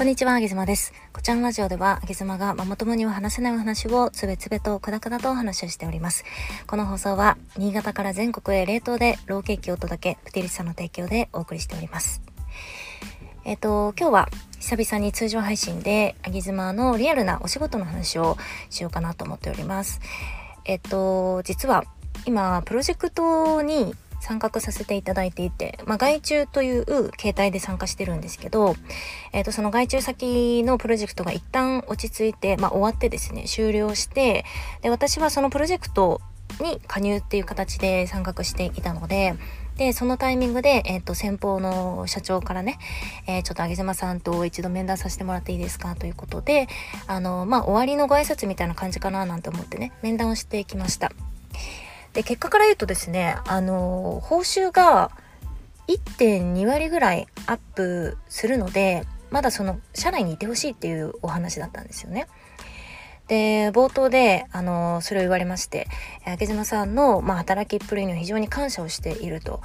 こんにちは、あげずまです。こちらのラジオでは、あげずまがママ友には話せないお話をつべつべとくだくだとお話をしております。この放送は、新潟から全国へ冷凍でローケーキをお届け、プティリスさんの提供でお送りしております。えっ、ー、と、今日は久々に通常配信で、あげずまのリアルなお仕事の話をしようかなと思っております。えっ、ー、と、実は今、プロジェクトに参画させていただいていて、まあ、外注という形態で参加してるんですけど、えっ、ー、と、その外注先のプロジェクトが一旦落ち着いて、まあ、終わってですね、終了して、で、私はそのプロジェクトに加入っていう形で参画していたので、で、そのタイミングで、えっ、ー、と、先方の社長からね、えー、ちょっとあげずまさんと一度面談させてもらっていいですかということで、あの、まあ、終わりのご挨拶みたいな感じかななんて思ってね、面談をしてきました。で結果から言うとですねあの報酬が1.2割ぐらいアップするのでまだその社内にいてほしいっていうお話だったんですよね。で冒頭であのそれを言われまして明島さんの、まあ、働きっぷりには非常に感謝をしていると。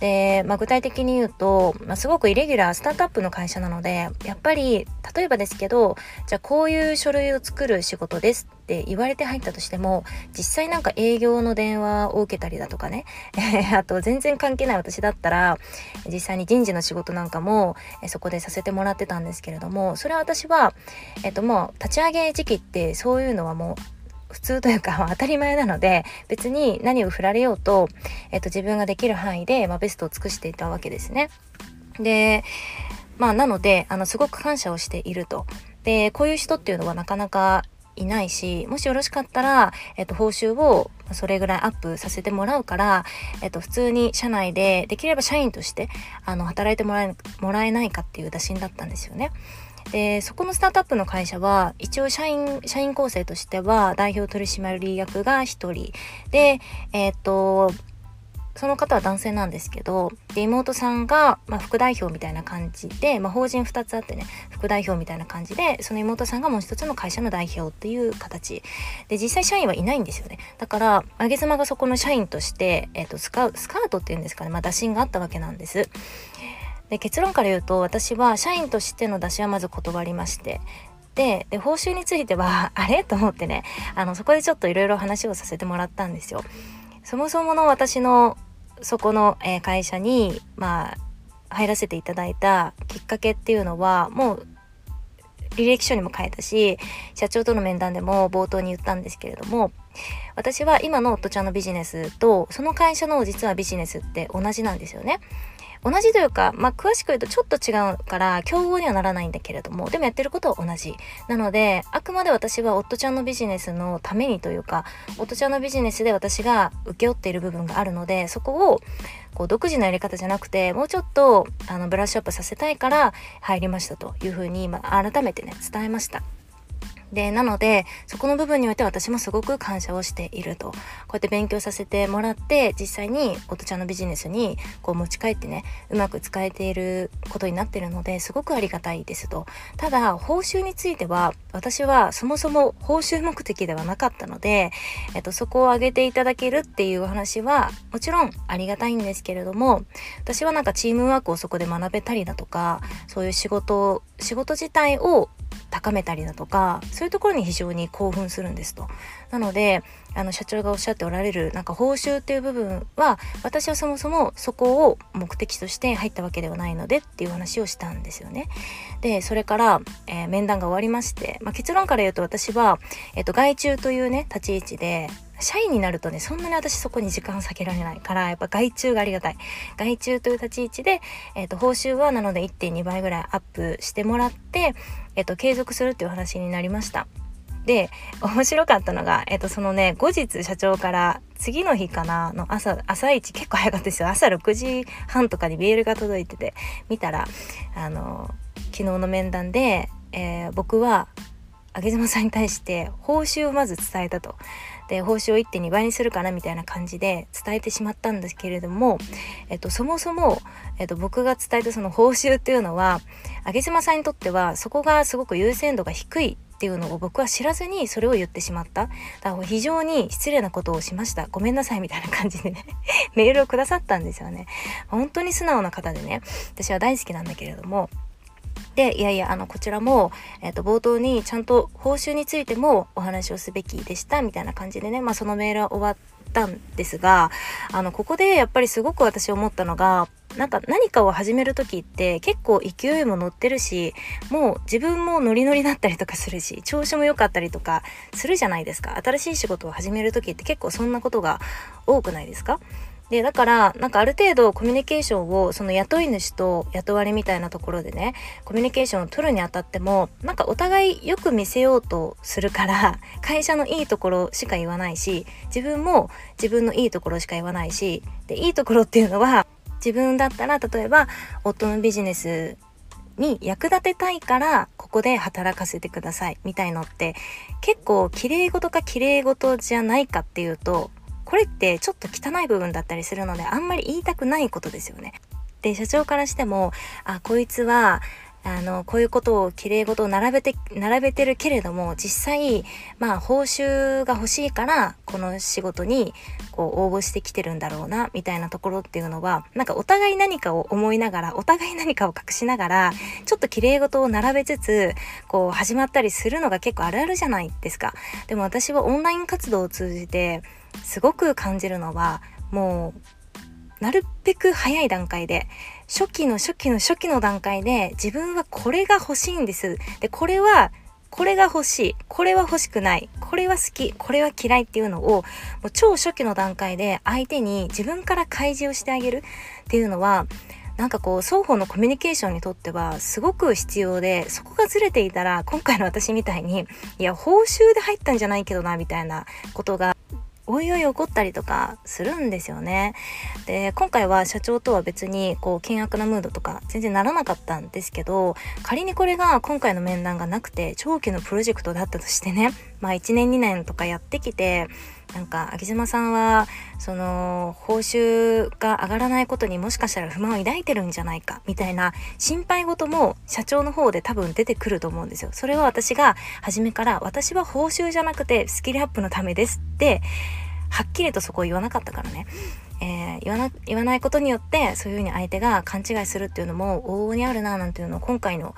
で、まあ、具体的に言うと、まあ、すごくイレギュラースタートアップの会社なのでやっぱり例えばですけどじゃあこういう書類を作る仕事ですって言われて入ったとしても実際なんか営業の電話を受けたりだとかね あと全然関係ない私だったら実際に人事の仕事なんかもそこでさせてもらってたんですけれどもそれは私は、えっと、もう立ち上げ時期ってそういうのはもう普通というか当たり前なので別に何を振られようと、えっと、自分ができる範囲で、まあ、ベストを尽くしていたわけですね。でまあなのであのすごく感謝をしていると。でこういう人っていうのはなかなかいないしもしよろしかったら、えっと、報酬をそれぐらいアップさせてもらうから、えっと、普通に社内でできれば社員としてあの働いてもらえもらえないかっていう打診だったんですよね。でそこのスタートアップの会社は一応社員社員構成としては代表取締役が1人。でえっ、とその方は男性なんですけどで妹さんが、まあ、副代表みたいな感じで、まあ、法人2つあってね副代表みたいな感じでその妹さんがもう一つの会社の代表っていう形。で実際社員はいないんですよね。だからあげ妻がそこの社員として、えーと、スカスカウトっていうんですかね、まあ、打診があったわけなんです。で結論から言うと私は社員としての出しはまず断りましてでで報酬については あれ？と思ってねあのそこでちょっといろいろ話をさせてもらったんですよ。そもそもの私のそこの、え、会社にまあ入らせていただいたきっかけっていうのはもう履歴書にも書いたし社長との面談でも冒頭に言ったんですけれども私は今の夫ちゃんのビジネスとその会社の実はビジネスって同じなんですよね。同じというか、まあ、詳しく言うとちょっと違うから競合にはならないんだけれどもでもやってることは同じなのであくまで私は夫ちゃんのビジネスのためにというか夫ちゃんのビジネスで私が請け負っている部分があるのでそこをこう独自のやり方じゃなくてもうちょっとあのブラッシュアップさせたいから入りましたというふうに今改めてね伝えました。で、なので、そこの部分において私もすごく感謝をしていると。こうやって勉強させてもらって、実際に音ちゃんのビジネスにこう持ち帰ってね、うまく使えていることになっているので、すごくありがたいですと。ただ、報酬については、私はそもそも報酬目的ではなかったので、えっと、そこを上げていただけるっていうお話は、もちろんありがたいんですけれども、私はなんかチームワークをそこで学べたりだとか、そういう仕事、仕事自体を高めたりだとかそういうところに非常に興奮するんですと。なのであの社長がおっしゃっておられるなんか報酬っていう部分は私はそもそもそこを目的として入ったわけではないのでっていう話をしたんですよね。でそれから、えー、面談が終わりまして、まあ、結論から言うと私は、えーと、外注というね立ち位置で社員になるとね、そんなに私そこに時間を避けられないから、やっぱ外注がありがたい。外注という立ち位置で、え、ー、と、報酬はなので1.2倍ぐらいアップしてもらって、えっ、ー、と、継続するっていう話になりました。で、面白かったのが、えっ、と、そのね、後日社長から次の日かなの朝、朝一結構早かったですよ。朝6時半とかにメールが届いてて、見たら、あの、昨日の面談で、えー、僕は、あげ妻さんに対して報酬をまず伝えたと。で報酬を1.2倍にするかなみたいな感じで伝えてしまったんですけれども、えっと、そもそも、えっと、僕が伝えたその報酬っていうのは上島さんにとってはそこがすごく優先度が低いっていうのを僕は知らずにそれを言ってしまった。だから非常に失礼なことをしました。ごめんなさいみたいな感じでね メールをくださったんですよね。本当に素直な方でね、私は大好きなんだけれども、でいやいやあのこちらも、えー、と冒頭にちゃんと報酬についてもお話をすべきでしたみたいな感じでね、まあ、そのメールは終わったんですがあのここでやっぱりすごく私思ったのがなんか何かを始める時って結構勢いも乗ってるしもう自分もノリノリだったりとかするし調子も良かったりとかするじゃないですか。新しい仕事を始める時って結構そんなことが多くないですか？で、だから、なんかある程度コミュニケーションを、その雇い主と雇われみたいなところでね、コミュニケーションを取るにあたっても、なんかお互いよく見せようとするから、会社のいいところしか言わないし、自分も自分のいいところしか言わないし、で、いいところっていうのは、自分だったら、例えば、夫のビジネスに役立てたいからここで働かせてくださいみたいのって結構綺麗事か綺麗事じゃないかっていうとこれってちょっと汚い部分だったりするのであんまり言いたくないことですよね。で社長からしてもあこいつはあのこういうことをきれい事を並べて並べてるけれども実際まあ報酬が欲しいからこの仕事にこう応募してきてるんだろうなみたいなところっていうのはなんかお互い何かを思いながらお互い何かを隠しながらちょっときれい事を並べつつこう始まったりするのが結構あるあるじゃないですか。でも私はオンライン活動を通じてすごく感じるのはもうなるべく早い段階で初期の初期の初期の段階で自分はこれが欲しいんです。で、これはこれが欲しい。これは欲しくない。これは好き。これは嫌いっていうのを、もう超初期の段階で相手に自分から開示をしてあげるっていうのは、なんかこう、双方のコミュニケーションにとってはすごく必要で、そこがずれていたら、今回の私みたいに、いや、報酬で入ったんじゃないけどな、みたいなことがおいおい怒ったりとかするんですよね。で今回は社長とは別にこう険悪なムードとか全然ならなかったんですけど仮にこれが今回の面談がなくて長期のプロジェクトだったとしてねまあ1年2年とかやってきてなんか秋島さんはその報酬が上がらないことにもしかしたら不満を抱いてるんじゃないかみたいな心配事も社長の方で多分出てくると思うんですよ。それは私が初めから私は報酬じゃなくてスキルアップのためですってはっきりとそこを言わなかったからね。えー、言わな言わないことによってそういうふうに相手が勘違いするっていうのも往々にあるななんていうのを今回の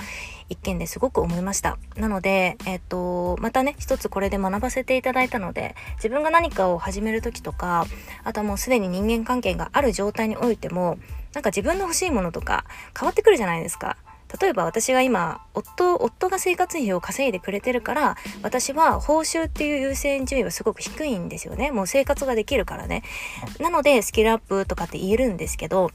一件ですごく思いました。なので、えっ、とまたね一つこれで学ばせていただいたので自分が何かを始める時とかあとはもうすでに人間関係がある状態においてもなんか自分の欲しいものとか変わってくるじゃないですか。例えば私が今夫夫が生活費を稼いでくれてるから私は報酬っていう優先順位はすごく低いんですよね。もう生活ができるからね。なのでスキルアップとかって言えるんですけど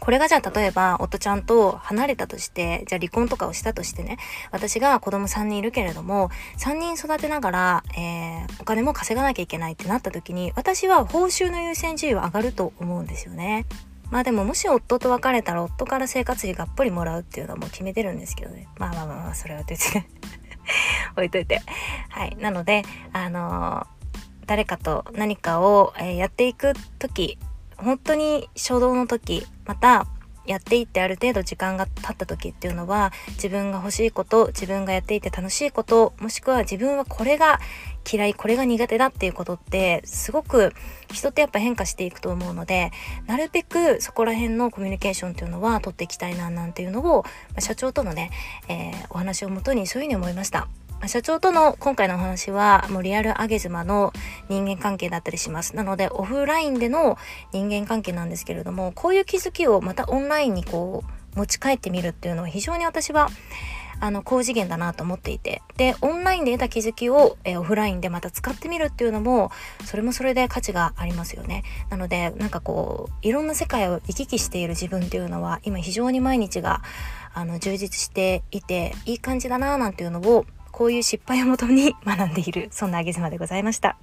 これがじゃあ例えば夫ちゃんと離れたとしてじゃあ離婚とかをしたとしてね私が子供3人いるけれども3人育てながら、えー、お金も稼がなきゃいけないってなった時に私は報酬の優先順位は上がると思うんですよね。まあでももし夫と別れたら夫から生活費がっぽりもらうっていうのはもう決めてるんですけどね。まあまあまあまあ、それは置いといて 置いといて。はい。なので、あのー、誰かと何かを、え、やっていく時、本当に初動の時、またやっていってある程度時間が経った時っていうのは自分が欲しいこと自分がやっていて楽しいこともしくは自分はこれが嫌いこれが苦手だっていうことってすごく人ってやっぱ変化していくと思うのでなるべくそこら辺のコミュニケーションっていうのは取っていきたいななんていうのを、ま社長とのね、えー、お話をもとにそういうふうに思いました。社長との今回のお話はもうリアル上げ妻の人間関係だったりします。なのでオフラインでの人間関係なんですけれどもこういう気づきをまたオンラインにこう持ち帰ってみるっていうのは非常に私はあの高次元だなと思っていてでオンラインで得た気づきを、えオフラインでまた使ってみるっていうのもそれもそれで価値がありますよねなのでなんかこういろんな世界を行き来している自分っていうのは今非常に毎日があの充実していていい感じだななんていうのをこういう失敗をもとに学んでいるそんなあげずまでございました。